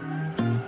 Bye.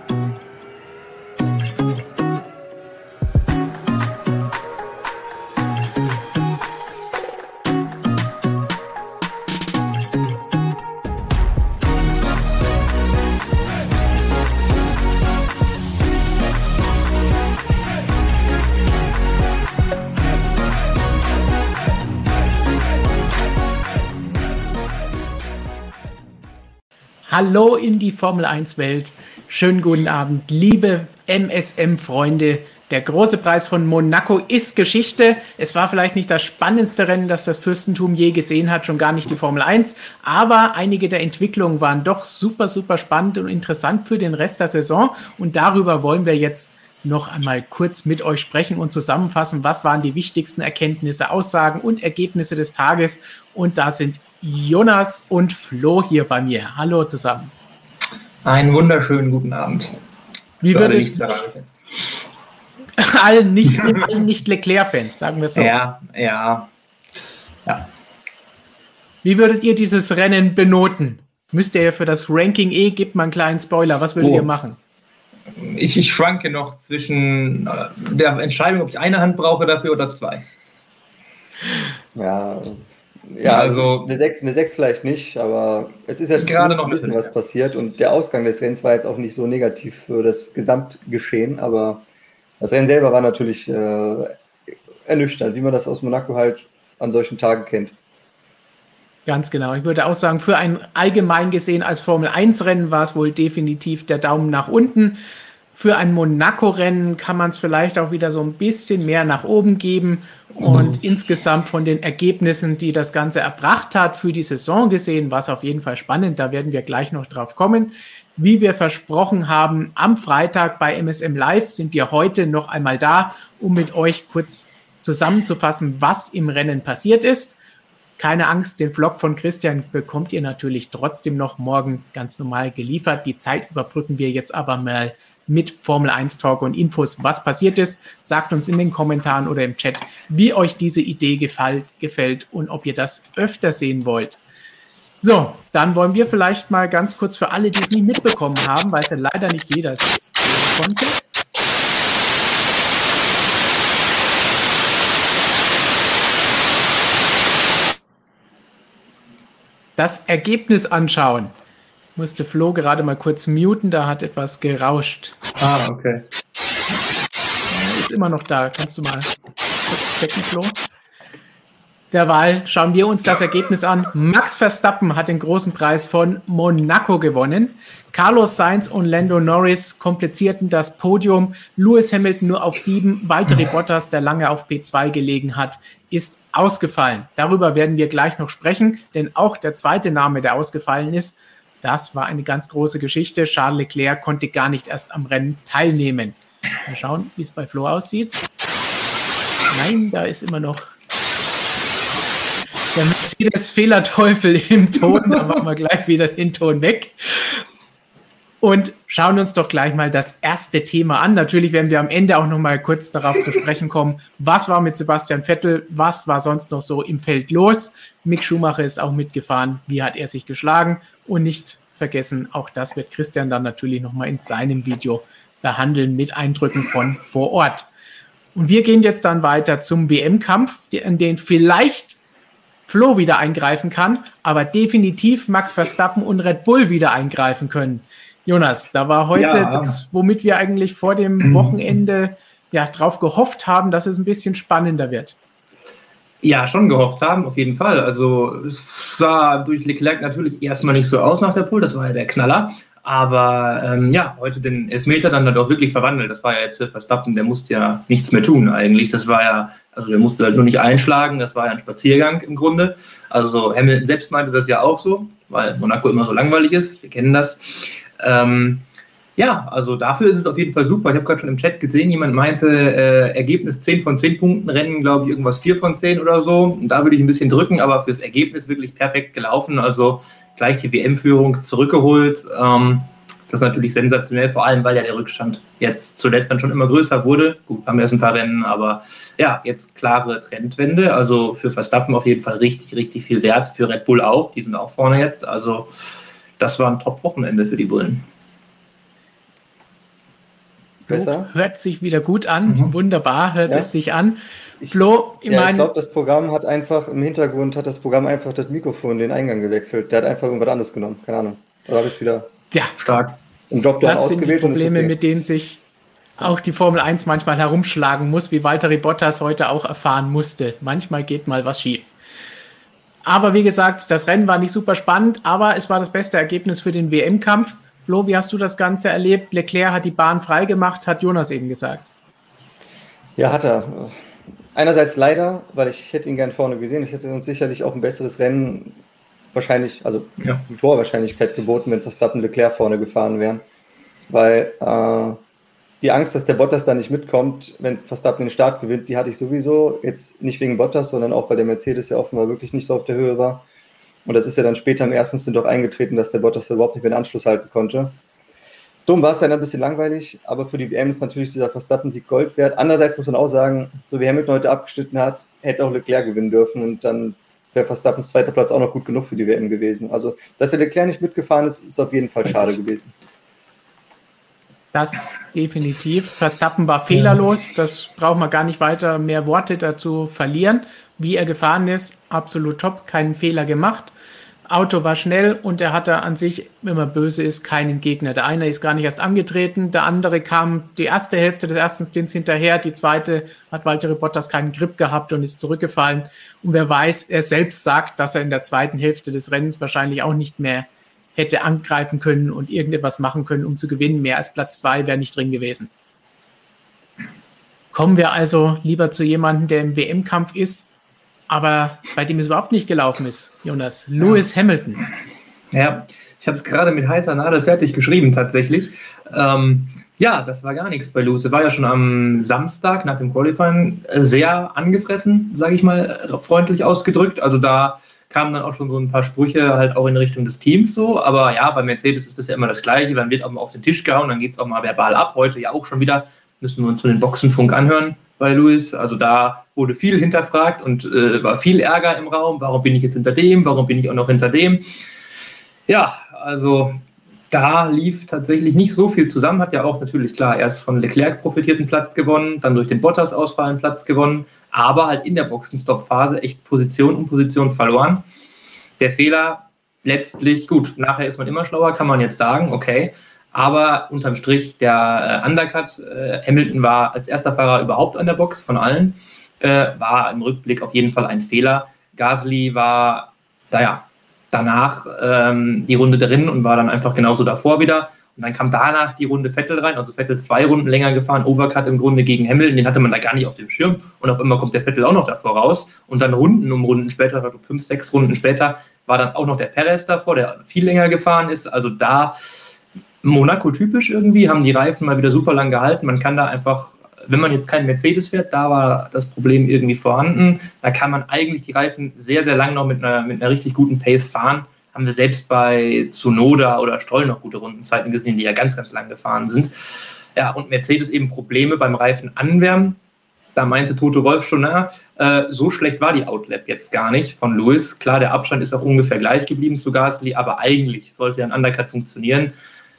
Hallo in die Formel 1 Welt. Schönen guten Abend, liebe MSM-Freunde. Der große Preis von Monaco ist Geschichte. Es war vielleicht nicht das spannendste Rennen, das das Fürstentum je gesehen hat, schon gar nicht die Formel 1. Aber einige der Entwicklungen waren doch super, super spannend und interessant für den Rest der Saison. Und darüber wollen wir jetzt noch einmal kurz mit euch sprechen und zusammenfassen, was waren die wichtigsten Erkenntnisse, Aussagen und Ergebnisse des Tages. Und da sind Jonas und Flo hier bei mir. Hallo zusammen. Einen wunderschönen guten Abend. Wie würdet nicht allen nicht, allen nicht Leclerc-Fans, sagen wir so. Ja, ja, ja. Wie würdet ihr dieses Rennen benoten? Müsst ihr für das Ranking E, gibt mal einen kleinen Spoiler, was würdet oh. ihr machen? Ich, ich schwanke noch zwischen äh, der Entscheidung, ob ich eine Hand brauche dafür oder zwei. Ja, ja, also eine 6, eine 6 vielleicht nicht, aber es ist ja schon gerade noch ein bisschen was passiert und der Ausgang des Rennens war jetzt auch nicht so negativ für das Gesamtgeschehen, aber das Rennen selber war natürlich äh, ernüchternd, wie man das aus Monaco halt an solchen Tagen kennt. Ganz genau. Ich würde auch sagen, für ein allgemein gesehen als Formel 1 Rennen war es wohl definitiv der Daumen nach unten. Für ein Monaco-Rennen kann man es vielleicht auch wieder so ein bisschen mehr nach oben geben. Und mhm. insgesamt von den Ergebnissen, die das Ganze erbracht hat, für die Saison gesehen, war es auf jeden Fall spannend. Da werden wir gleich noch drauf kommen. Wie wir versprochen haben, am Freitag bei MSM Live sind wir heute noch einmal da, um mit euch kurz zusammenzufassen, was im Rennen passiert ist. Keine Angst, den Vlog von Christian bekommt ihr natürlich trotzdem noch morgen ganz normal geliefert. Die Zeit überbrücken wir jetzt aber mal mit Formel 1 Talk und Infos, was passiert ist. Sagt uns in den Kommentaren oder im Chat, wie euch diese Idee gefällt, gefällt und ob ihr das öfter sehen wollt. So, dann wollen wir vielleicht mal ganz kurz für alle, die es nicht mitbekommen haben, weil es ja leider nicht jeder sehen konnte, das Ergebnis anschauen. Musste Flo gerade mal kurz muten, da hat etwas gerauscht. Ah, okay. Ist immer noch da. Kannst du mal kurz checken, Flo? Derweil schauen wir uns das Ergebnis an. Max Verstappen hat den großen Preis von Monaco gewonnen. Carlos Sainz und Lando Norris komplizierten das Podium. Lewis Hamilton nur auf sieben. Valtteri Bottas, der lange auf P2 gelegen hat, ist ausgefallen. Darüber werden wir gleich noch sprechen, denn auch der zweite Name, der ausgefallen ist, das war eine ganz große Geschichte. Charles Leclerc konnte gar nicht erst am Rennen teilnehmen. Mal schauen, wie es bei Flo aussieht. Nein, da ist immer noch der Mercedes-Fehlerteufel im Ton. Da machen wir gleich wieder den Ton weg. Und schauen uns doch gleich mal das erste Thema an. Natürlich werden wir am Ende auch noch mal kurz darauf zu sprechen kommen, was war mit Sebastian Vettel, was war sonst noch so im Feld los. Mick Schumacher ist auch mitgefahren, wie hat er sich geschlagen und nicht vergessen, auch das wird Christian dann natürlich noch mal in seinem Video behandeln mit Eindrücken von vor Ort. Und wir gehen jetzt dann weiter zum WM-Kampf, in den vielleicht Flo wieder eingreifen kann, aber definitiv Max Verstappen und Red Bull wieder eingreifen können. Jonas, da war heute ja. das, womit wir eigentlich vor dem. Wochenende ja drauf gehofft haben, dass es ein bisschen spannender wird. Ja, schon gehofft haben, auf jeden Fall. Also es sah durch Leclerc natürlich erstmal nicht so aus nach der Pool, das war ja der Knaller. Aber ähm, ja, heute den Elfmeter dann hat auch wirklich verwandelt. Das war ja jetzt für Verstappen, der musste ja nichts mehr tun eigentlich. Das war ja, also der musste halt nur nicht einschlagen, das war ja ein Spaziergang im Grunde. Also Hamilton selbst meinte das ja auch so, weil Monaco immer so langweilig ist, wir kennen das. Ähm, ja, also dafür ist es auf jeden Fall super. Ich habe gerade schon im Chat gesehen, jemand meinte, äh, Ergebnis 10 von 10 Punkten, Rennen, glaube ich, irgendwas 4 von 10 oder so. Da würde ich ein bisschen drücken, aber fürs Ergebnis wirklich perfekt gelaufen. Also gleich die WM-Führung zurückgeholt. Ähm, das ist natürlich sensationell, vor allem weil ja der Rückstand jetzt zuletzt dann schon immer größer wurde. Gut, haben wir erst ein paar Rennen, aber ja, jetzt klare Trendwende. Also für Verstappen auf jeden Fall richtig, richtig viel wert. Für Red Bull auch, die sind auch vorne jetzt. Also das war ein Top-Wochenende für die Bullen. Besser. Hört sich wieder gut an. Mhm. Wunderbar, hört ja. es sich an. Flo, ich, ja, ich glaube, das Programm hat einfach im Hintergrund hat das Programm einfach das Mikrofon, den Eingang gewechselt. Der hat einfach irgendwas anderes genommen. Keine Ahnung. Da habe ich es wieder ja. stark. Im Job das sind die Probleme, okay. mit denen sich auch die Formel 1 manchmal herumschlagen muss, wie Walter Bottas heute auch erfahren musste. Manchmal geht mal was schief. Aber wie gesagt, das Rennen war nicht super spannend, aber es war das beste Ergebnis für den WM-Kampf. Flo, wie hast du das Ganze erlebt? Leclerc hat die Bahn freigemacht, hat Jonas eben gesagt. Ja, hat er. Einerseits leider, weil ich hätte ihn gern vorne gesehen. Es hätte uns sicherlich auch ein besseres Rennen wahrscheinlich, also ja. Torwahrscheinlichkeit geboten, wenn Verstappen Leclerc vorne gefahren wären. Weil äh, die Angst, dass der Bottas da nicht mitkommt, wenn Verstappen den Start gewinnt, die hatte ich sowieso. Jetzt nicht wegen Bottas, sondern auch, weil der Mercedes ja offenbar wirklich nicht so auf der Höhe war. Und das ist ja dann später im ersten Stint doch eingetreten, dass der Bottas überhaupt nicht mehr den Anschluss halten konnte. Dumm war es dann ein bisschen langweilig, aber für die WM ist natürlich dieser Verstappen-Sieg Gold wert. Andererseits muss man auch sagen, so wie Hamilton heute abgeschnitten hat, hätte auch Leclerc gewinnen dürfen und dann wäre Verstappens zweiter Platz auch noch gut genug für die WM gewesen. Also, dass der Leclerc nicht mitgefahren ist, ist auf jeden Fall schade gewesen. Das definitiv. Verstappen war fehlerlos. Das braucht man gar nicht weiter mehr Worte dazu verlieren. Wie er gefahren ist, absolut top, keinen Fehler gemacht. Auto war schnell und er hatte an sich, wenn man böse ist, keinen Gegner. Der eine ist gar nicht erst angetreten, der andere kam die erste Hälfte des ersten Stints hinterher, die zweite hat Walter Bottas keinen Grip gehabt und ist zurückgefallen. Und wer weiß, er selbst sagt, dass er in der zweiten Hälfte des Rennens wahrscheinlich auch nicht mehr hätte angreifen können und irgendetwas machen können, um zu gewinnen. Mehr als Platz zwei wäre nicht drin gewesen. Kommen wir also lieber zu jemandem, der im WM-Kampf ist, aber bei dem es überhaupt nicht gelaufen ist, Jonas. Lewis. Hamilton. Ja, ich habe es gerade mit heißer Nadel fertig geschrieben, tatsächlich. Ähm, ja, das war gar nichts bei Lewis. Er war ja schon am Samstag nach dem Qualifying sehr angefressen, sage ich mal, freundlich ausgedrückt. Also da kamen dann auch schon so ein paar Sprüche halt auch in Richtung des Teams so. Aber ja, bei Mercedes ist das ja immer das Gleiche. Dann wird auch mal auf den Tisch gehauen, dann geht es auch mal verbal ab. Heute ja auch schon wieder. Müssen wir uns von den Boxenfunk anhören bei Lewis. Also da wurde viel hinterfragt und äh, war viel Ärger im Raum. Warum bin ich jetzt hinter dem? Warum bin ich auch noch hinter dem? Ja, also da lief tatsächlich nicht so viel zusammen. Hat ja auch natürlich klar erst von Leclerc profitierten Platz gewonnen, dann durch den Bottas-Ausfall einen Platz gewonnen, aber halt in der Boxenstopp-Phase echt Position um Position verloren. Der Fehler letztlich, gut, nachher ist man immer schlauer, kann man jetzt sagen, okay. Aber unterm Strich, der äh, Undercut, äh, Hamilton war als erster Fahrer überhaupt an der Box von allen, äh, war im Rückblick auf jeden Fall ein Fehler. Gasly war, naja, danach ähm, die Runde drin und war dann einfach genauso davor wieder. Und dann kam danach die Runde Vettel rein, also Vettel zwei Runden länger gefahren, Overcut im Grunde gegen Hamilton, den hatte man da gar nicht auf dem Schirm. Und auf einmal kommt der Vettel auch noch davor raus. Und dann Runden um Runden später, fünf, sechs Runden später, war dann auch noch der Perez davor, der viel länger gefahren ist. Also da Monaco typisch irgendwie, haben die Reifen mal wieder super lang gehalten. Man kann da einfach wenn man jetzt keinen Mercedes fährt, da war das Problem irgendwie vorhanden. Da kann man eigentlich die Reifen sehr, sehr lang noch mit einer, mit einer richtig guten Pace fahren. Haben wir selbst bei Zunoda oder Stroll noch gute Rundenzeiten gesehen, die ja ganz, ganz lang gefahren sind. Ja, und Mercedes eben Probleme beim Reifen anwärmen. Da meinte Toto Wolf schon, na, äh, so schlecht war die Outlap jetzt gar nicht von Lewis. Klar, der Abstand ist auch ungefähr gleich geblieben zu Gasly, aber eigentlich sollte ein Undercut funktionieren.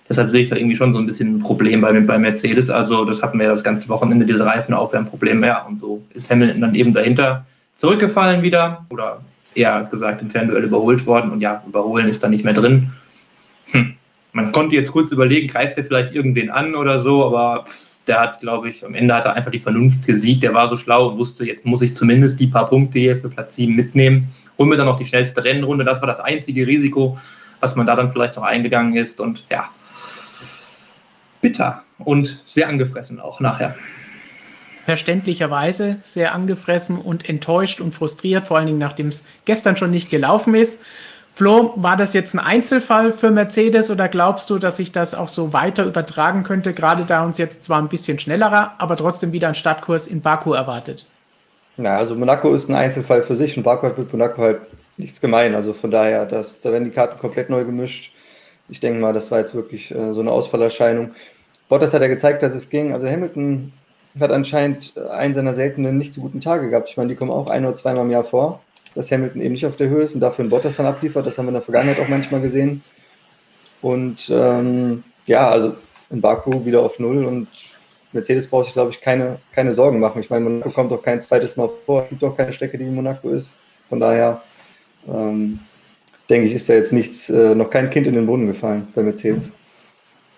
Deshalb sehe ich da irgendwie schon so ein bisschen ein Problem bei, bei Mercedes. Also das hatten wir ja das ganze Wochenende, diese Reifenaufwärmprobleme mehr. Und so ist Hamilton dann eben dahinter zurückgefallen wieder oder eher gesagt im Fernduell überholt worden. Und ja, überholen ist da nicht mehr drin. Hm. Man konnte jetzt kurz überlegen, greift er vielleicht irgendwen an oder so, aber der hat, glaube ich, am Ende hat er einfach die Vernunft gesiegt. Der war so schlau und wusste, jetzt muss ich zumindest die paar Punkte hier für Platz 7 mitnehmen. Holen wir dann noch die schnellste Rennrunde. Das war das einzige Risiko, was man da dann vielleicht noch eingegangen ist. Und ja, bitter und sehr angefressen auch nachher. Verständlicherweise sehr angefressen und enttäuscht und frustriert, vor allen Dingen nachdem es gestern schon nicht gelaufen ist. Flo, war das jetzt ein Einzelfall für Mercedes oder glaubst du, dass sich das auch so weiter übertragen könnte, gerade da uns jetzt zwar ein bisschen schnellerer, aber trotzdem wieder ein Startkurs in Baku erwartet? Na, also Monaco ist ein Einzelfall für sich und Baku hat mit Monaco halt nichts gemein. Also von daher, das, da werden die Karten komplett neu gemischt. Ich denke mal, das war jetzt wirklich äh, so eine Ausfallerscheinung. Bottas hat ja gezeigt, dass es ging. Also Hamilton hat anscheinend einen seiner seltenen nicht so guten Tage gehabt. Ich meine, die kommen auch ein oder zweimal im Jahr vor, dass Hamilton eben nicht auf der Höhe ist und dafür ein Bottas dann abliefert. Das haben wir in der Vergangenheit auch manchmal gesehen. Und ähm, ja, also in Baku wieder auf Null und Mercedes braucht sich, glaube ich, keine, keine Sorgen machen. Ich meine, Monaco kommt doch kein zweites Mal vor. Es gibt doch keine Strecke, die in Monaco ist. Von daher ähm, denke ich, ist da jetzt nichts, äh, noch kein Kind in den Boden gefallen bei Mercedes.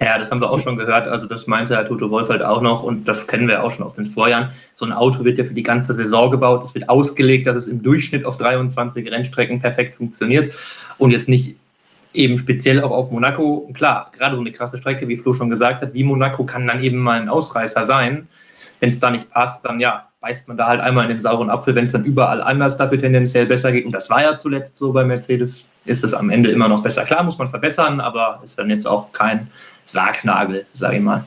Ja, das haben wir auch schon gehört. Also das meinte Herr Toto Wolf halt auch noch und das kennen wir auch schon aus den Vorjahren. So ein Auto wird ja für die ganze Saison gebaut. Es wird ausgelegt, dass es im Durchschnitt auf 23 Rennstrecken perfekt funktioniert und jetzt nicht eben speziell auch auf Monaco. Klar, gerade so eine krasse Strecke, wie Flo schon gesagt hat, wie Monaco kann dann eben mal ein Ausreißer sein. Wenn es da nicht passt, dann ja, beißt man da halt einmal in den sauren Apfel, wenn es dann überall anders dafür tendenziell besser geht. Und das war ja zuletzt so bei Mercedes, ist es am Ende immer noch besser. Klar, muss man verbessern, aber ist dann jetzt auch kein Sargnagel, sage ich mal.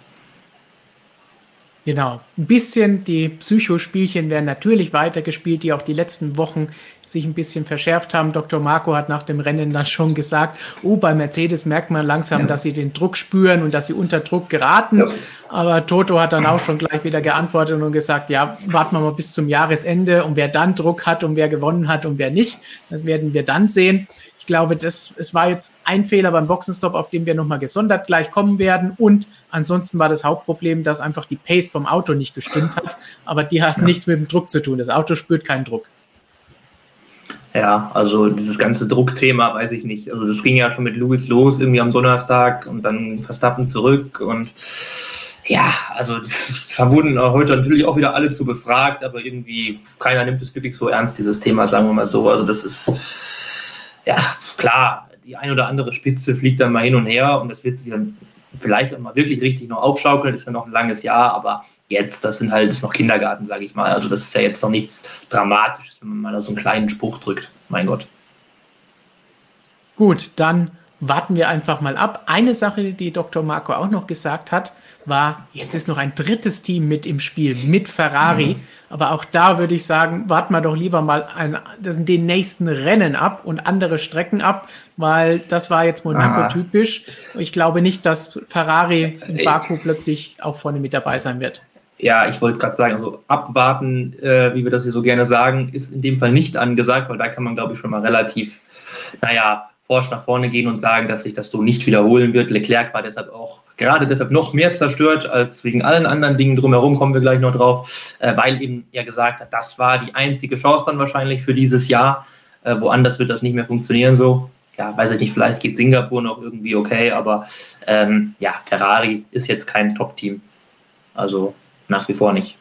Genau. Ein bisschen die Psychospielchen werden natürlich weitergespielt, die auch die letzten Wochen sich ein bisschen verschärft haben. Dr. Marco hat nach dem Rennen dann schon gesagt, oh, bei Mercedes merkt man langsam, ja. dass sie den Druck spüren und dass sie unter Druck geraten. Ja. Aber Toto hat dann auch schon gleich wieder geantwortet und gesagt, ja, warten wir mal bis zum Jahresende und wer dann Druck hat und wer gewonnen hat und wer nicht, das werden wir dann sehen glaube, das, es war jetzt ein Fehler beim Boxenstopp, auf den wir nochmal gesondert gleich kommen werden. Und ansonsten war das Hauptproblem, dass einfach die Pace vom Auto nicht gestimmt hat. Aber die hat ja. nichts mit dem Druck zu tun. Das Auto spürt keinen Druck. Ja, also dieses ganze Druckthema weiß ich nicht. Also das ging ja schon mit Lewis los, irgendwie am Donnerstag und dann Verstappen zurück und ja, also da wurden heute natürlich auch wieder alle zu befragt, aber irgendwie keiner nimmt es wirklich so ernst, dieses Thema, sagen wir mal so. Also das ist ja, klar, die ein oder andere Spitze fliegt dann mal hin und her und das wird sich dann vielleicht auch mal wirklich richtig noch aufschaukeln, ist ja noch ein langes Jahr, aber jetzt, das sind halt, ist noch Kindergarten, sage ich mal. Also das ist ja jetzt noch nichts Dramatisches, wenn man mal so einen kleinen Spruch drückt. Mein Gott. Gut, dann warten wir einfach mal ab. Eine Sache, die Dr. Marco auch noch gesagt hat, war, jetzt ist noch ein drittes Team mit im Spiel, mit Ferrari. Mhm. Aber auch da würde ich sagen, warten wir doch lieber mal ein, den nächsten Rennen ab und andere Strecken ab, weil das war jetzt Monaco-typisch. Ich glaube nicht, dass Ferrari in Baku plötzlich auch vorne mit dabei sein wird. Ja, ich wollte gerade sagen, also abwarten, äh, wie wir das hier so gerne sagen, ist in dem Fall nicht angesagt, weil da kann man, glaube ich, schon mal relativ, naja, forsch nach vorne gehen und sagen, dass sich das so nicht wiederholen wird. Leclerc war deshalb auch gerade deshalb noch mehr zerstört als wegen allen anderen Dingen drumherum, kommen wir gleich noch drauf, äh, weil eben er gesagt hat, das war die einzige Chance dann wahrscheinlich für dieses Jahr. Äh, woanders wird das nicht mehr funktionieren so. Ja, weiß ich nicht, vielleicht geht Singapur noch irgendwie okay, aber ähm, ja, Ferrari ist jetzt kein Top-Team. Also nach wie vor nicht.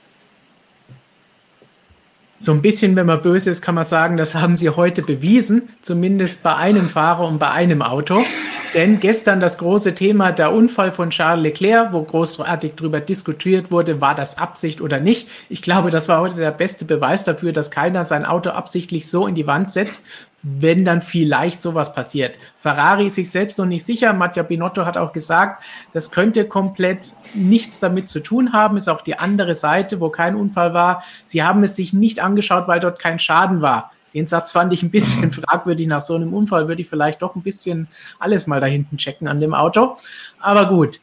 So ein bisschen, wenn man böse ist, kann man sagen, das haben sie heute bewiesen, zumindest bei einem Fahrer und bei einem Auto. Denn gestern das große Thema der Unfall von Charles Leclerc, wo großartig darüber diskutiert wurde, war das Absicht oder nicht. Ich glaube, das war heute der beste Beweis dafür, dass keiner sein Auto absichtlich so in die Wand setzt, wenn dann vielleicht sowas passiert. Ferrari ist sich selbst noch nicht sicher. Mattia Binotto hat auch gesagt, das könnte komplett nichts damit zu tun haben. Ist auch die andere Seite, wo kein Unfall war. Sie haben es sich nicht angeschaut, weil dort kein Schaden war. Den Satz fand ich ein bisschen fragwürdig. Nach so einem Unfall würde ich vielleicht doch ein bisschen alles mal da hinten checken an dem Auto. Aber gut,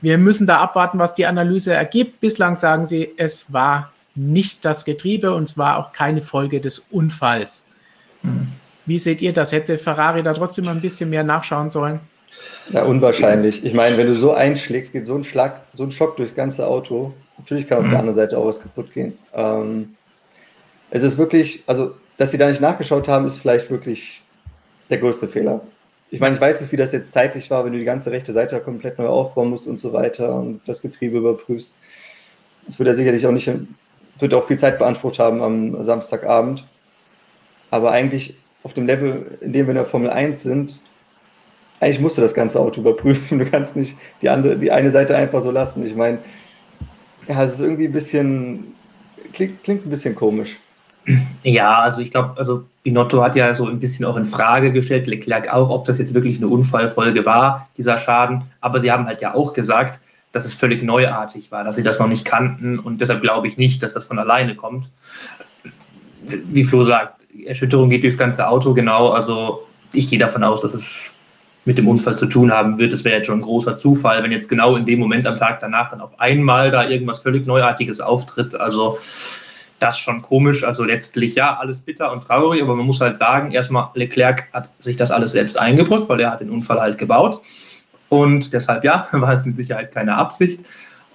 wir müssen da abwarten, was die Analyse ergibt. Bislang sagen sie, es war nicht das Getriebe und es war auch keine Folge des Unfalls. Mhm. Wie seht ihr das? Hätte Ferrari da trotzdem ein bisschen mehr nachschauen sollen? Ja, unwahrscheinlich. Ich meine, wenn du so einschlägst, geht so ein Schlag, so ein Schock durchs ganze Auto. Natürlich kann auf der anderen Seite auch was kaputt gehen. Ähm, es ist wirklich, also, dass sie da nicht nachgeschaut haben, ist vielleicht wirklich der größte Fehler. Ich meine, ich weiß nicht, wie das jetzt zeitlich war, wenn du die ganze rechte Seite komplett neu aufbauen musst und so weiter und das Getriebe überprüfst. Das wird ja sicherlich auch nicht, wird auch viel Zeit beansprucht haben am Samstagabend. Aber eigentlich auf dem Level, in dem wir in der Formel 1 sind, eigentlich musst du das ganze Auto überprüfen. Du kannst nicht die, andere, die eine Seite einfach so lassen. Ich meine, ja, es ist irgendwie ein bisschen, klingt, klingt ein bisschen komisch. Ja, also ich glaube, also Binotto hat ja so ein bisschen auch in Frage gestellt, Leclerc auch, ob das jetzt wirklich eine Unfallfolge war, dieser Schaden. Aber sie haben halt ja auch gesagt, dass es völlig neuartig war, dass sie das noch nicht kannten und deshalb glaube ich nicht, dass das von alleine kommt. Wie Flo sagt, Erschütterung geht durchs ganze Auto, genau. Also ich gehe davon aus, dass es mit dem Unfall zu tun haben wird. Das wäre jetzt schon ein großer Zufall, wenn jetzt genau in dem Moment am Tag danach dann auf einmal da irgendwas völlig Neuartiges auftritt. Also das schon komisch. Also letztlich ja, alles bitter und traurig, aber man muss halt sagen, erstmal Leclerc hat sich das alles selbst eingebrockt, weil er hat den Unfall halt gebaut. Und deshalb ja, war es mit Sicherheit keine Absicht.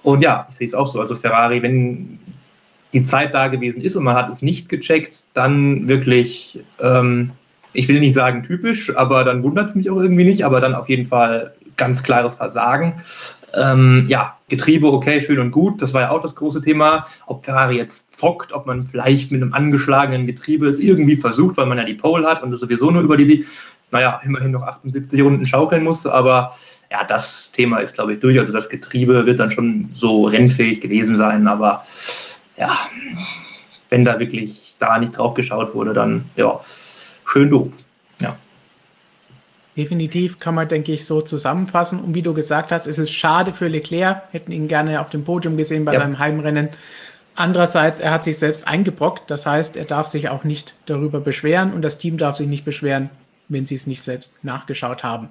Und ja, ich sehe es auch so. Also Ferrari, wenn die Zeit da gewesen ist und man hat es nicht gecheckt, dann wirklich, ähm, ich will nicht sagen typisch, aber dann wundert es mich auch irgendwie nicht, aber dann auf jeden Fall ganz klares Versagen. Ähm, ja, Getriebe, okay, schön und gut. Das war ja auch das große Thema. Ob Ferrari jetzt zockt, ob man vielleicht mit einem angeschlagenen Getriebe es irgendwie versucht, weil man ja die Pole hat und sowieso nur über die, naja, immerhin noch 78 Runden schaukeln muss. Aber ja, das Thema ist, glaube ich, durch. Also das Getriebe wird dann schon so rennfähig gewesen sein. Aber ja, wenn da wirklich da nicht drauf geschaut wurde, dann ja, schön doof. Definitiv kann man, denke ich, so zusammenfassen. Und wie du gesagt hast, es ist schade für Leclerc. Hätten ihn gerne auf dem Podium gesehen bei ja. seinem Heimrennen. Andererseits, er hat sich selbst eingebrockt. Das heißt, er darf sich auch nicht darüber beschweren und das Team darf sich nicht beschweren, wenn sie es nicht selbst nachgeschaut haben.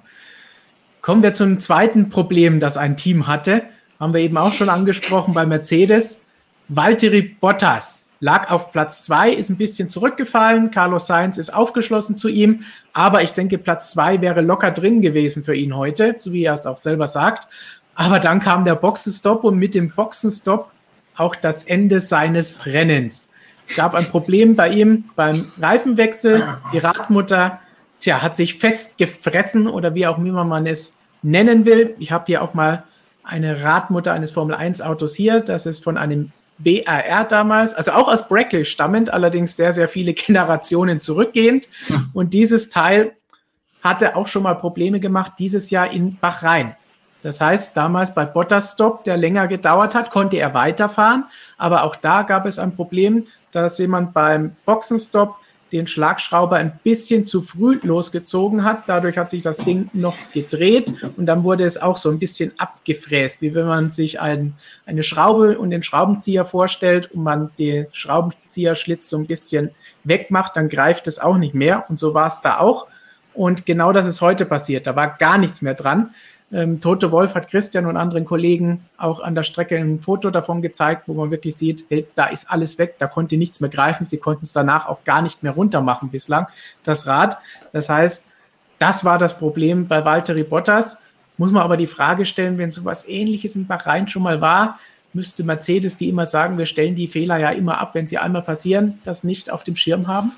Kommen wir zum zweiten Problem, das ein Team hatte. Haben wir eben auch schon angesprochen bei Mercedes. Valtteri Bottas lag auf Platz zwei, ist ein bisschen zurückgefallen. Carlos Sainz ist aufgeschlossen zu ihm. Aber ich denke, Platz zwei wäre locker drin gewesen für ihn heute, so wie er es auch selber sagt. Aber dann kam der Boxenstopp und mit dem Boxenstopp auch das Ende seines Rennens. Es gab ein Problem bei ihm beim Reifenwechsel. Die Radmutter, tja, hat sich festgefressen oder wie auch immer man es nennen will. Ich habe hier auch mal eine Radmutter eines Formel 1 Autos hier. Das ist von einem BRR damals, also auch aus Brackley stammend, allerdings sehr, sehr viele Generationen zurückgehend. Hm. Und dieses Teil hatte auch schon mal Probleme gemacht, dieses Jahr in Bahrain. Das heißt, damals bei Bottas Stop, der länger gedauert hat, konnte er weiterfahren. Aber auch da gab es ein Problem, dass jemand beim Boxenstopp den Schlagschrauber ein bisschen zu früh losgezogen hat. Dadurch hat sich das Ding noch gedreht und dann wurde es auch so ein bisschen abgefräst, wie wenn man sich ein, eine Schraube und den Schraubenzieher vorstellt und man den Schraubenzieherschlitz so ein bisschen wegmacht, dann greift es auch nicht mehr. Und so war es da auch. Und genau das ist heute passiert. Da war gar nichts mehr dran. Ähm, Tote Wolf hat Christian und anderen Kollegen auch an der Strecke ein Foto davon gezeigt, wo man wirklich sieht, hey, da ist alles weg, da konnte nichts mehr greifen. Sie konnten es danach auch gar nicht mehr runter machen bislang, das Rad. Das heißt, das war das Problem bei Valtteri Bottas. Muss man aber die Frage stellen, wenn sowas ähnliches in Bahrain schon mal war, müsste Mercedes, die immer sagen, wir stellen die Fehler ja immer ab, wenn sie einmal passieren, das nicht auf dem Schirm haben?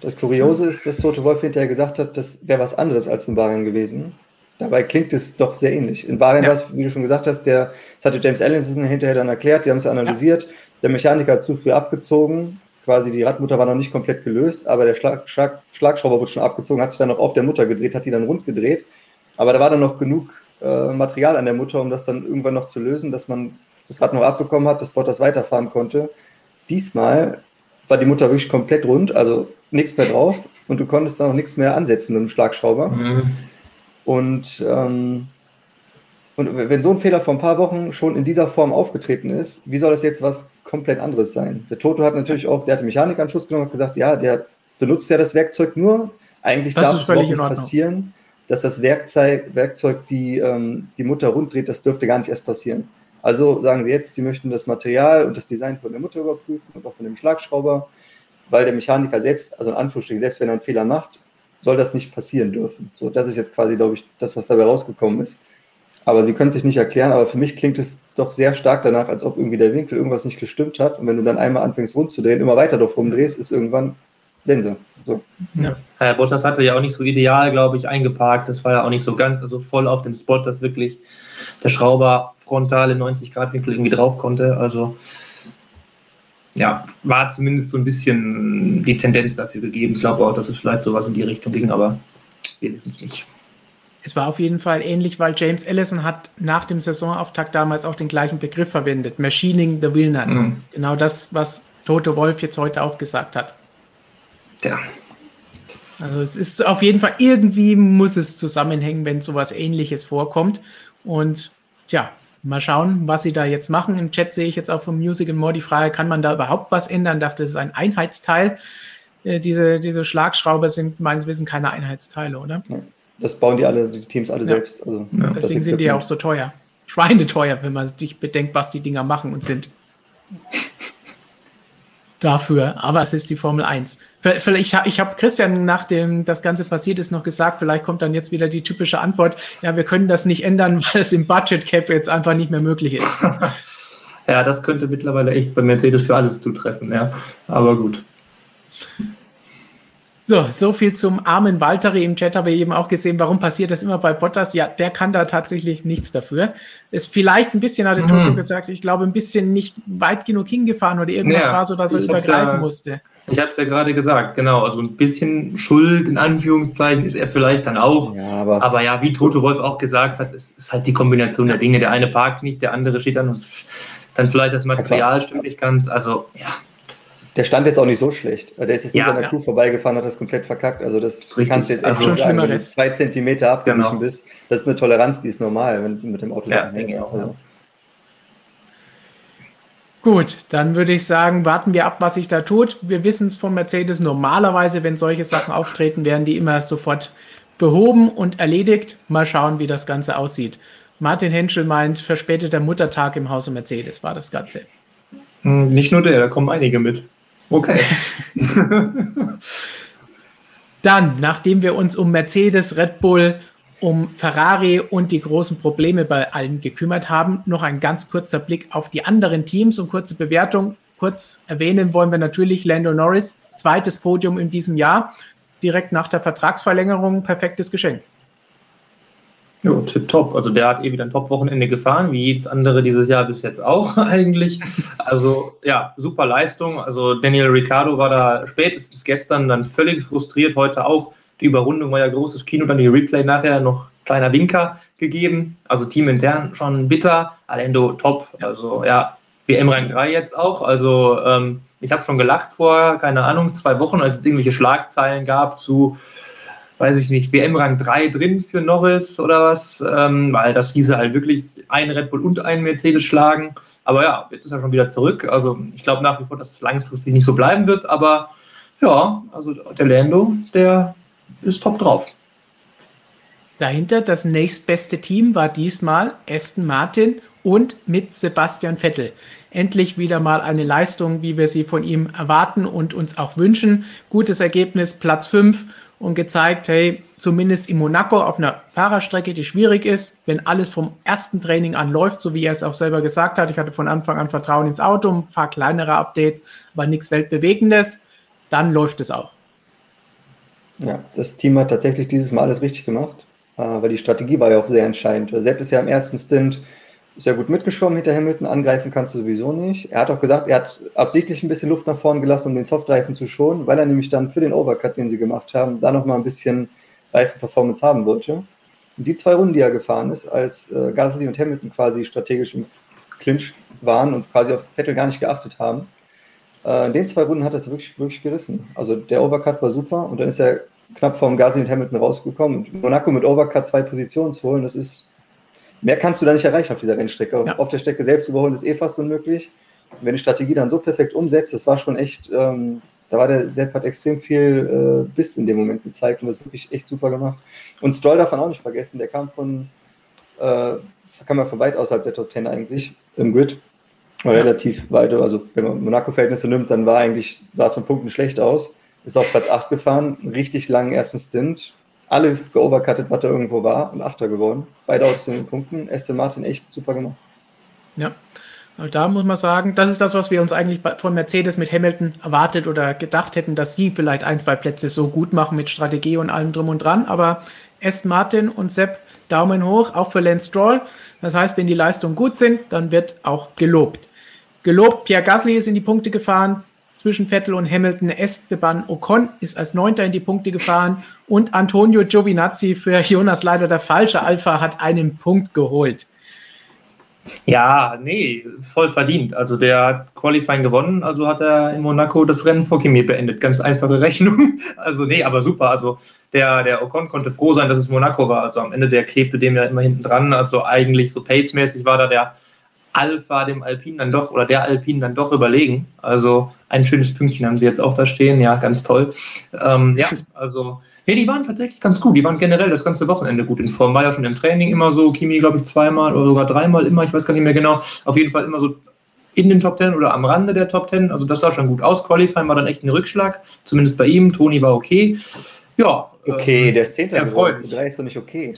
Das Kuriose ist, dass Tote Wolf hinterher gesagt hat, das wäre was anderes als in Bahrain gewesen. Dabei klingt es doch sehr ähnlich. In Bahrain ja. war es, wie du schon gesagt hast, der, das hatte James Allen hinterher dann erklärt, die haben es analysiert. Ja. Der Mechaniker hat zu früh abgezogen, quasi die Radmutter war noch nicht komplett gelöst, aber der Schlag, Schlag, Schlagschrauber wurde schon abgezogen, hat sich dann noch auf der Mutter gedreht, hat die dann rund gedreht. Aber da war dann noch genug äh, Material an der Mutter, um das dann irgendwann noch zu lösen, dass man das Rad noch abbekommen hat, dass Bottas weiterfahren konnte. Diesmal war die Mutter wirklich komplett rund, also nichts mehr drauf und du konntest da noch nichts mehr ansetzen mit dem Schlagschrauber. Mhm. Und, ähm, und wenn so ein Fehler vor ein paar Wochen schon in dieser Form aufgetreten ist, wie soll das jetzt was komplett anderes sein? Der Toto hat natürlich auch, der hatte Mechanikanschluss genommen und gesagt, ja, der benutzt ja das Werkzeug nur. Eigentlich das darf es nicht passieren, dass das Werkzeug, Werkzeug die, ähm, die Mutter runddreht, das dürfte gar nicht erst passieren. Also sagen sie jetzt, sie möchten das Material und das Design von der Mutter überprüfen und auch von dem Schlagschrauber, weil der Mechaniker selbst, also in Anführungsstrichen, selbst wenn er einen Fehler macht, soll das nicht passieren dürfen. So, das ist jetzt quasi, glaube ich, das, was dabei rausgekommen ist. Aber sie können sich nicht erklären, aber für mich klingt es doch sehr stark danach, als ob irgendwie der Winkel irgendwas nicht gestimmt hat. Und wenn du dann einmal anfängst rund zu drehen, immer weiter drauf rumdrehst, ist irgendwann Sense. So. Ja. Herr Bottas hatte ja auch nicht so ideal, glaube ich, eingeparkt. Das war ja auch nicht so ganz, also voll auf dem Spot, dass wirklich der Schrauber frontal im 90-Grad-Winkel irgendwie drauf konnte. Also ja, war zumindest so ein bisschen die Tendenz dafür gegeben. Ich glaube auch, dass es vielleicht sowas in die Richtung ging, aber wir wissen es nicht. Es war auf jeden Fall ähnlich, weil James Ellison hat nach dem Saisonauftakt damals auch den gleichen Begriff verwendet, Machining the Wheelnut. Mhm. Genau das, was Toto Wolf jetzt heute auch gesagt hat. Ja. Also es ist auf jeden Fall, irgendwie muss es zusammenhängen, wenn sowas ähnliches vorkommt. Und tja, Mal schauen, was sie da jetzt machen. Im Chat sehe ich jetzt auch vom Music and More die Frage, kann man da überhaupt was ändern? Ich dachte, das ist ein Einheitsteil. Äh, diese, diese Schlagschrauber sind meines Wissens keine Einheitsteile, oder? Das bauen die alle, die Teams alle ja. selbst. Also, ja. Deswegen sind die ja auch so teuer. Schweine teuer, wenn man sich bedenkt, was die Dinger machen und sind. dafür. Aber es ist die Formel 1. Vielleicht, ich habe Christian, nachdem das Ganze passiert ist, noch gesagt, vielleicht kommt dann jetzt wieder die typische Antwort, ja, wir können das nicht ändern, weil es im Budget Cap jetzt einfach nicht mehr möglich ist. ja, das könnte mittlerweile echt bei Mercedes für alles zutreffen, ja. Aber gut. So, so viel zum armen Valtteri. Im Chat habe ich eben auch gesehen, warum passiert das immer bei Bottas? Ja, der kann da tatsächlich nichts dafür. Ist vielleicht ein bisschen, hat der Toto hm. gesagt, ich glaube, ein bisschen nicht weit genug hingefahren oder irgendwas ja, war so, dass er übergreifen ja, musste. Ich habe es ja gerade gesagt, genau. Also ein bisschen Schuld in Anführungszeichen ist er vielleicht dann auch. Ja, aber, aber, ja, wie Toto Wolf auch gesagt hat, es ist halt die Kombination der Dinge. Der eine parkt nicht, der andere steht dann und dann vielleicht das Material stimmt nicht ganz. Also ja, der stand jetzt auch nicht so schlecht. Der ist jetzt ja, nicht an der ja. Crew vorbeigefahren, hat das komplett verkackt. Also das Richtig. kannst du jetzt also sagen, wenn du zwei Zentimeter abgewichen genau. bist. Das ist eine Toleranz, die ist normal, wenn du mit dem Auto ja, hängst. Auch, ja. Gut, dann würde ich sagen, warten wir ab, was sich da tut. Wir wissen es von Mercedes normalerweise, wenn solche Sachen auftreten, werden die immer sofort behoben und erledigt. Mal schauen, wie das Ganze aussieht. Martin Henschel meint, verspäteter Muttertag im Hause Mercedes war das Ganze. Hm, nicht nur der, da kommen einige mit. Okay. Dann, nachdem wir uns um Mercedes, Red Bull, um Ferrari und die großen Probleme bei allen gekümmert haben, noch ein ganz kurzer Blick auf die anderen Teams und kurze Bewertung. Kurz erwähnen wollen wir natürlich Lando Norris, zweites Podium in diesem Jahr, direkt nach der Vertragsverlängerung, perfektes Geschenk. Jo, tipptopp. Also der hat eh wieder ein Top-Wochenende gefahren, wie jedes andere dieses Jahr bis jetzt auch eigentlich. Also ja, super Leistung. Also Daniel Ricciardo war da spätestens gestern dann völlig frustriert, heute auch. Die Überrundung war ja großes Kino, dann die Replay nachher noch kleiner Winker gegeben. Also teamintern schon bitter. Alendo top. Also ja, WM Rang 3 jetzt auch. Also ähm, ich habe schon gelacht vor, keine Ahnung, zwei Wochen, als es irgendwelche Schlagzeilen gab zu weiß ich nicht, WM-Rang 3 drin für Norris oder was, ähm, weil das hieße halt wirklich ein Red Bull und ein Mercedes schlagen. Aber ja, jetzt ist er schon wieder zurück. Also ich glaube nach wie vor, dass es langfristig nicht so bleiben wird, aber ja, also der Lando, der ist top drauf. Dahinter das nächstbeste Team war diesmal Aston Martin und mit Sebastian Vettel. Endlich wieder mal eine Leistung, wie wir sie von ihm erwarten und uns auch wünschen. Gutes Ergebnis, Platz 5 und gezeigt, hey, zumindest in Monaco auf einer Fahrerstrecke, die schwierig ist, wenn alles vom ersten Training an läuft, so wie er es auch selber gesagt hat. Ich hatte von Anfang an Vertrauen ins Auto, ein paar kleinere Updates, aber nichts Weltbewegendes, dann läuft es auch. Ja, das Team hat tatsächlich dieses Mal alles richtig gemacht, äh, weil die Strategie war ja auch sehr entscheidend. Sepp ist ja im ersten Stint sehr gut mitgeschwommen hinter Hamilton, angreifen kannst du sowieso nicht. Er hat auch gesagt, er hat absichtlich ein bisschen Luft nach vorn gelassen, um den Softreifen zu schonen, weil er nämlich dann für den Overcut, den sie gemacht haben, da nochmal ein bisschen Reifenperformance haben wollte. Und die zwei Runden, die er gefahren ist, als äh, Gasly und Hamilton quasi strategisch im Clinch waren und quasi auf Vettel gar nicht geachtet haben, äh, in den zwei Runden hat er es wirklich, wirklich gerissen. Also der Overcut war super und dann ist er knapp vom Gasly und Hamilton rausgekommen. Und Monaco mit Overcut zwei Positionen zu holen, das ist mehr kannst du da nicht erreichen auf dieser Rennstrecke. Ja. Auf der Strecke selbst überholen ist eh fast unmöglich. wenn die Strategie dann so perfekt umsetzt, das war schon echt, ähm, da war der Sepp hat extrem viel äh, Biss in dem Moment gezeigt und das wirklich echt super gemacht. Und Stroll darf man auch nicht vergessen, der kam von, äh, kam ja von weit außerhalb der Top 10 eigentlich im Grid. War relativ weit, also wenn man Monaco-Verhältnisse nimmt, dann war eigentlich, sah es von Punkten schlecht aus. Ist auf Platz 8 gefahren, richtig langen ersten Stint, alles geovercuttet, was da irgendwo war und Achter geworden. Beide aus den Punkten. Aston Martin echt super gemacht. Ja, da muss man sagen, das ist das, was wir uns eigentlich von Mercedes mit Hamilton erwartet oder gedacht hätten, dass sie vielleicht ein, zwei Plätze so gut machen mit Strategie und allem drum und dran. Aber Aston Martin und Sepp Daumen hoch, auch für Lance Stroll. Das heißt, wenn die Leistungen gut sind, dann wird auch gelobt. Gelobt, Pierre Gasly ist in die Punkte gefahren, zwischen Vettel und Hamilton. Esteban Ocon ist als Neunter in die Punkte gefahren und Antonio Giovinazzi für Jonas leider der falsche Alpha hat einen Punkt geholt. Ja, nee, voll verdient. Also der hat Qualifying gewonnen, also hat er in Monaco das Rennen vor Kimi beendet. Ganz einfache Rechnung. Also nee, aber super. Also der, der Ocon konnte froh sein, dass es Monaco war. Also am Ende der klebte dem ja immer hinten dran. Also eigentlich so pacemäßig war da der Alpha dem Alpin dann doch oder der Alpin dann doch überlegen. Also ein schönes Pünktchen haben sie jetzt auch da stehen. Ja, ganz toll. Ähm, ja, also, nee, die waren tatsächlich ganz gut. Die waren generell das ganze Wochenende gut in Form. War ja schon im Training immer so. Kimi, glaube ich, zweimal oder sogar dreimal immer. Ich weiß gar nicht mehr genau. Auf jeden Fall immer so in den Top Ten oder am Rande der Top Ten. Also das sah schon gut aus. Qualifying war dann echt ein Rückschlag, zumindest bei ihm. Toni war okay. Ja. Okay, ähm, der ist Zehnter geworden. Drei ist doch nicht okay.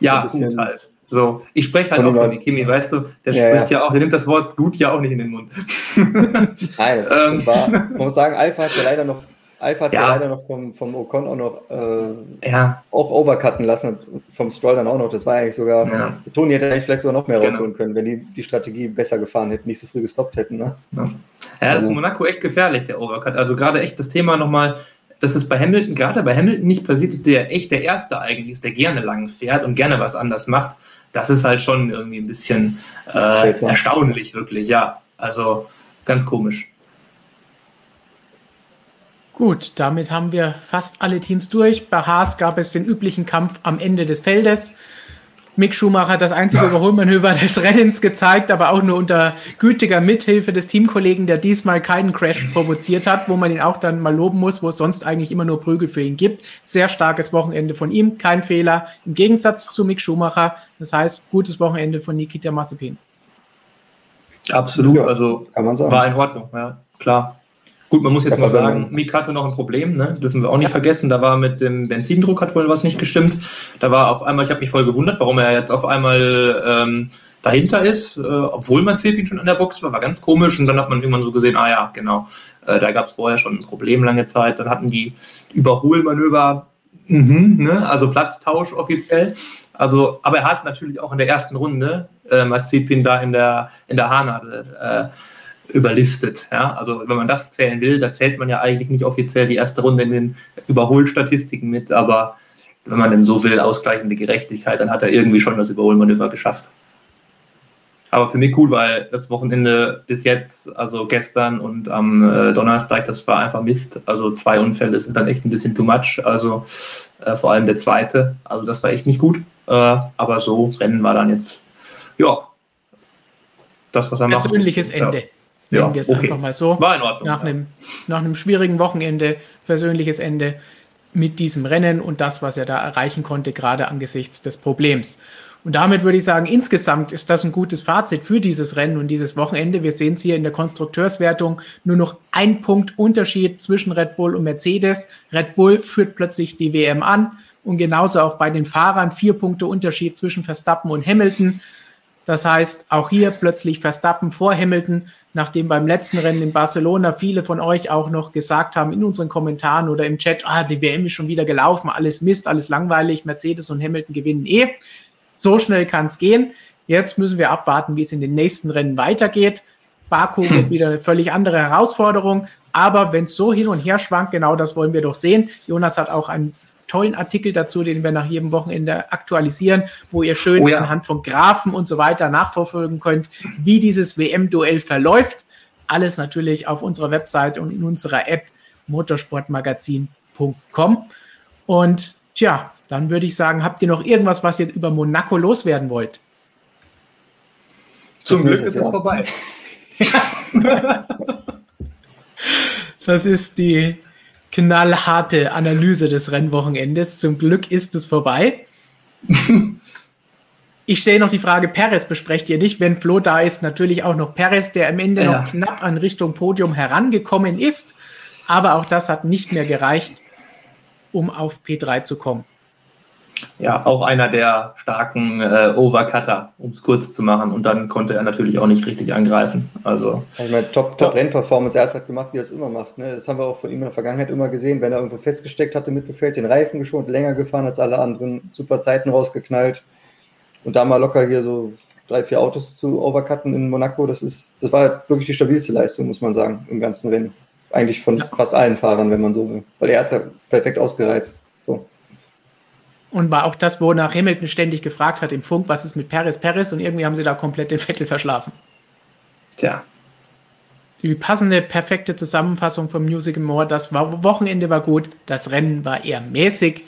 ja, gut halt. So, ich spreche halt auch von Kimi, weißt du, der ja, spricht ja. ja. auch, der nimmt das Wort gut ja auch nicht in den Mund. Nein, ähm. war, man muss sagen, Alpha hat ja leider noch, Alpha hat ja. leider noch vom, vom Ocon auch noch äh, ja. auch overcutten lassen, vom Stroll dann auch noch. Das war eigentlich sogar, ja. Toni hätte eigentlich vielleicht sogar noch mehr genau. rausholen können, wenn die die Strategie besser gefahren hätten, nicht so früh gestoppt hätten. Ne? Ja, das ist also Monaco echt gefährlich, der Overcut. Also gerade echt das Thema nochmal, dass es bei Hamilton, gerade bei Hamilton nicht passiert, ist der echt der Erste eigentlich ist, der gerne lang fährt und gerne was anders macht. Das ist halt schon irgendwie ein bisschen äh, erstaunlich, wirklich, ja. Also ganz komisch. Gut, damit haben wir fast alle Teams durch. Bei Haas gab es den üblichen Kampf am Ende des Feldes. Mick Schumacher hat das einzige Überholmanöver des Rennens gezeigt, aber auch nur unter gütiger Mithilfe des Teamkollegen, der diesmal keinen Crash provoziert hat, wo man ihn auch dann mal loben muss, wo es sonst eigentlich immer nur Prügel für ihn gibt. Sehr starkes Wochenende von ihm, kein Fehler. Im Gegensatz zu Mick Schumacher, das heißt, gutes Wochenende von Nikita Mazepin. Absolut, ja, also war in Ordnung, ja, klar. Gut, man muss jetzt mal sagen, Mick hatte noch ein Problem, ne? dürfen wir auch nicht vergessen. Da war mit dem Benzindruck hat wohl was nicht gestimmt. Da war auf einmal, ich habe mich voll gewundert, warum er jetzt auf einmal ähm, dahinter ist, äh, obwohl Mazepin schon an der Box war, war ganz komisch. Und dann hat man irgendwann so gesehen, ah ja, genau, äh, da gab es vorher schon ein Problem lange Zeit. Dann hatten die Überholmanöver, mhm, ne? also Platztausch offiziell. Also, aber er hat natürlich auch in der ersten Runde äh, Mazepin da in der in der Haarnadel äh, überlistet. Ja? Also wenn man das zählen will, da zählt man ja eigentlich nicht offiziell die erste Runde in den Überholstatistiken mit, aber wenn man denn so will, ausgleichende Gerechtigkeit, dann hat er irgendwie schon das Überholmanöver geschafft. Aber für mich cool, weil das Wochenende bis jetzt, also gestern und am äh, Donnerstag, das war einfach Mist. Also zwei Unfälle sind dann echt ein bisschen too much. Also äh, vor allem der zweite. Also das war echt nicht gut. Äh, aber so, Rennen war dann jetzt, ja, das, was er macht. Persönliches Ende. Ja. Wir es okay. einfach mal so. War in Ordnung. Nach, ja. einem, nach einem schwierigen Wochenende, persönliches Ende mit diesem Rennen und das, was er da erreichen konnte, gerade angesichts des Problems. Und damit würde ich sagen, insgesamt ist das ein gutes Fazit für dieses Rennen und dieses Wochenende. Wir sehen es hier in der Konstrukteurswertung nur noch ein Punkt Unterschied zwischen Red Bull und Mercedes. Red Bull führt plötzlich die WM an und genauso auch bei den Fahrern vier Punkte Unterschied zwischen Verstappen und Hamilton. Das heißt, auch hier plötzlich Verstappen vor Hamilton, nachdem beim letzten Rennen in Barcelona viele von euch auch noch gesagt haben in unseren Kommentaren oder im Chat, ah, die WM ist schon wieder gelaufen, alles Mist, alles langweilig, Mercedes und Hamilton gewinnen eh. So schnell kann es gehen. Jetzt müssen wir abwarten, wie es in den nächsten Rennen weitergeht. Baku hm. wird wieder eine völlig andere Herausforderung. Aber wenn es so hin und her schwankt, genau das wollen wir doch sehen. Jonas hat auch ein tollen Artikel dazu, den wir nach jedem Wochenende aktualisieren, wo ihr schön oh ja. anhand von Graphen und so weiter nachverfolgen könnt, wie dieses WM-Duell verläuft. Alles natürlich auf unserer Website und in unserer App motorsportmagazin.com. Und tja, dann würde ich sagen, habt ihr noch irgendwas, was ihr über Monaco loswerden wollt? Zum Glück ist es vorbei. das ist die knallharte Analyse des Rennwochenendes. Zum Glück ist es vorbei. Ich stelle noch die Frage, Perez besprecht ihr nicht, wenn Flo da ist, natürlich auch noch Perez, der am Ende ja. noch knapp an Richtung Podium herangekommen ist, aber auch das hat nicht mehr gereicht, um auf P3 zu kommen. Ja, auch einer der starken äh, Overcutter, um es kurz zu machen. Und dann konnte er natürlich auch nicht richtig angreifen. Also, ich meine, top, top Rennperformance. Er hat es halt gemacht, wie er es immer macht. Ne? Das haben wir auch von ihm in der Vergangenheit immer gesehen. Wenn er irgendwo festgesteckt hatte mit Befehl, den Reifen geschont, länger gefahren als alle anderen, super Zeiten rausgeknallt. Und da mal locker hier so drei, vier Autos zu overcutten in Monaco, das ist, das war wirklich die stabilste Leistung, muss man sagen, im ganzen Rennen. Eigentlich von fast allen Fahrern, wenn man so will. Weil er hat es ja perfekt ausgereizt. So. Und war auch das, wo nach Hamilton ständig gefragt hat im Funk, was ist mit Perez, Perez und irgendwie haben sie da komplett den Vettel verschlafen. Tja. Die passende, perfekte Zusammenfassung vom Music More. Das war, Wochenende war gut, das Rennen war eher mäßig.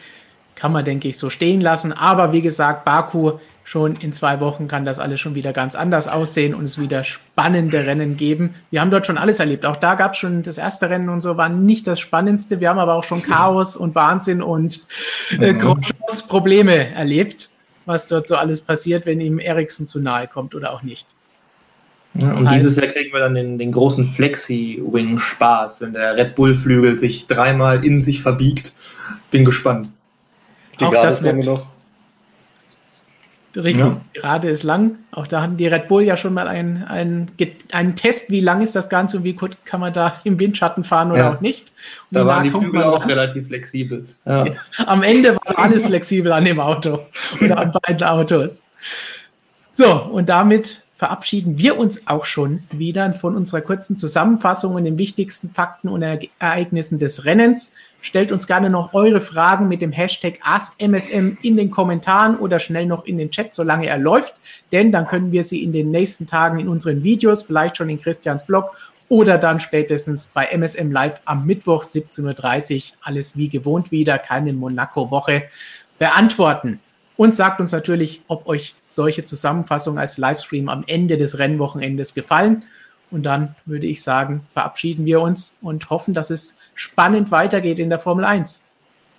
Kann man, denke ich, so stehen lassen. Aber wie gesagt, Baku schon in zwei Wochen kann das alles schon wieder ganz anders aussehen und es wieder spannende Rennen geben. Wir haben dort schon alles erlebt. Auch da gab es schon das erste Rennen und so, war nicht das Spannendste. Wir haben aber auch schon Chaos und Wahnsinn und äh, mhm. Probleme erlebt, was dort so alles passiert, wenn ihm Ericsson zu nahe kommt oder auch nicht. Ja, und heißt, dieses Jahr kriegen wir dann den, den großen Flexi-Wing-Spaß, wenn der Red Bull-Flügel sich dreimal in sich verbiegt. Bin gespannt. Die auch das wird noch. Richtig, ja. gerade ist lang. Auch da hatten die Red Bull ja schon mal einen, einen, einen Test, wie lang ist das Ganze und wie gut kann man da im Windschatten fahren oder ja. auch nicht. Und da waren die Flügel auch relativ flexibel. Ja. Am Ende war alles flexibel an dem Auto oder an beiden Autos. So, und damit verabschieden wir uns auch schon wieder von unserer kurzen Zusammenfassung und den wichtigsten Fakten und Ereignissen des Rennens. Stellt uns gerne noch eure Fragen mit dem Hashtag AskMSM in den Kommentaren oder schnell noch in den Chat, solange er läuft, denn dann können wir sie in den nächsten Tagen in unseren Videos, vielleicht schon in Christians Vlog oder dann spätestens bei MSM Live am Mittwoch 17.30 Uhr, alles wie gewohnt wieder, keine Monaco-Woche, beantworten. Und sagt uns natürlich, ob euch solche Zusammenfassungen als Livestream am Ende des Rennwochenendes gefallen. Und dann würde ich sagen, verabschieden wir uns und hoffen, dass es spannend weitergeht in der Formel 1.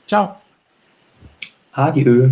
Ciao. Adieu.